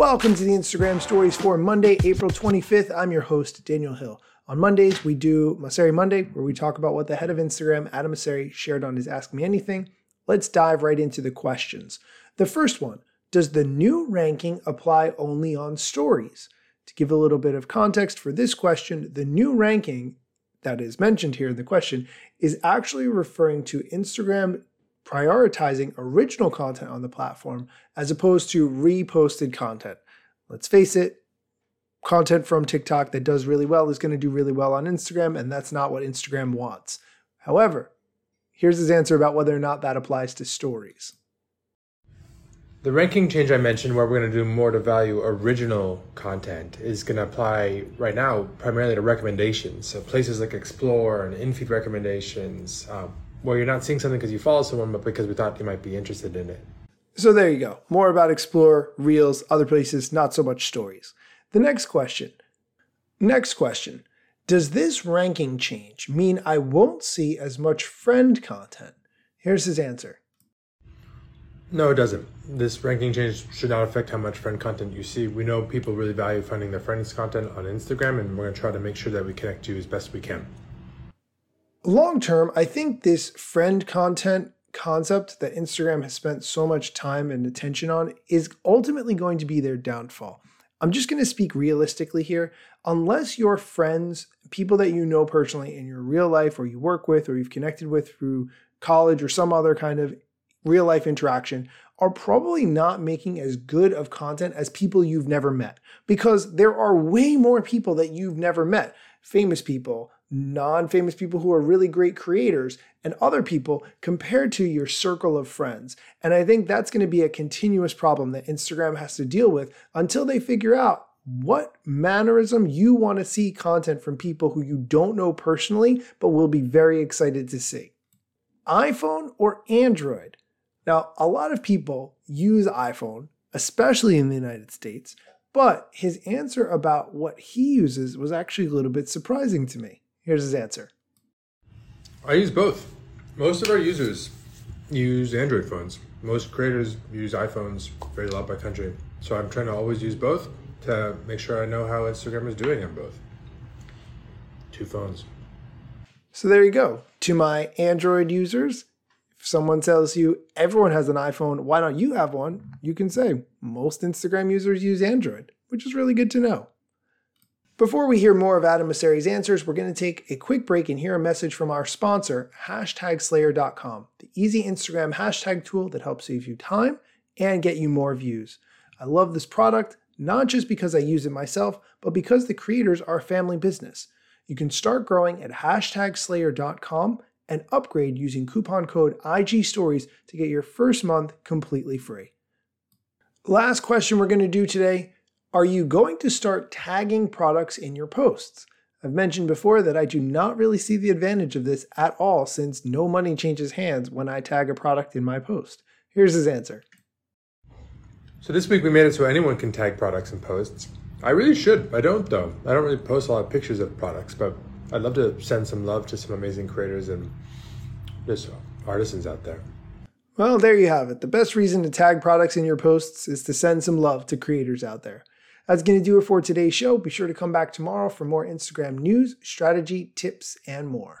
Welcome to the Instagram stories for Monday, April 25th. I'm your host, Daniel Hill. On Mondays, we do Mosseri Monday, where we talk about what the head of Instagram, Adam Mosseri, shared on his Ask Me Anything. Let's dive right into the questions. The first one Does the new ranking apply only on stories? To give a little bit of context for this question, the new ranking that is mentioned here in the question is actually referring to Instagram prioritizing original content on the platform as opposed to reposted content. Let's face it, content from TikTok that does really well is going to do really well on Instagram, and that's not what Instagram wants. However, here's his answer about whether or not that applies to stories. The ranking change I mentioned, where we're going to do more to value original content, is going to apply right now primarily to recommendations. So places like Explore and in-feed recommendations, um, where you're not seeing something because you follow someone, but because we thought you might be interested in it. So there you go. More about Explore, Reels, other places, not so much stories. The next question. Next question. Does this ranking change mean I won't see as much friend content? Here's his answer. No, it doesn't. This ranking change should not affect how much friend content you see. We know people really value finding their friends' content on Instagram, and we're going to try to make sure that we connect you as best we can. Long term, I think this friend content concept that Instagram has spent so much time and attention on is ultimately going to be their downfall. I'm just going to speak realistically here. Unless your friends, people that you know personally in your real life or you work with or you've connected with through college or some other kind of real life interaction are probably not making as good of content as people you've never met because there are way more people that you've never met famous people non-famous people who are really great creators and other people compared to your circle of friends. And i think that's going to be a continuous problem that instagram has to deal with until they figure out what mannerism you want to see content from people who you don't know personally but will be very excited to see. iphone or android? Now, a lot of people use iPhone, especially in the United States, but his answer about what he uses was actually a little bit surprising to me. Here's his answer I use both. Most of our users use Android phones. Most creators use iPhones, very loud by country. So I'm trying to always use both to make sure I know how Instagram is doing on both. Two phones. So there you go. To my Android users, if someone tells you everyone has an iPhone, why don't you have one? You can say most Instagram users use Android, which is really good to know. Before we hear more of Adam Mosseri's answers, we're going to take a quick break and hear a message from our sponsor, hashtagslayer.com, the easy Instagram hashtag tool that helps save you time and get you more views. I love this product, not just because I use it myself, but because the creators are a family business. You can start growing at hashtagslayer.com and upgrade using coupon code IG Stories to get your first month completely free. Last question we're going to do today Are you going to start tagging products in your posts? I've mentioned before that I do not really see the advantage of this at all since no money changes hands when I tag a product in my post. Here's his answer. So this week we made it so anyone can tag products in posts. I really should. I don't though. I don't really post a lot of pictures of products, but I'd love to send some love to some amazing creators and just artisans out there. Well, there you have it. The best reason to tag products in your posts is to send some love to creators out there. That's going to do it for today's show. Be sure to come back tomorrow for more Instagram news, strategy, tips, and more.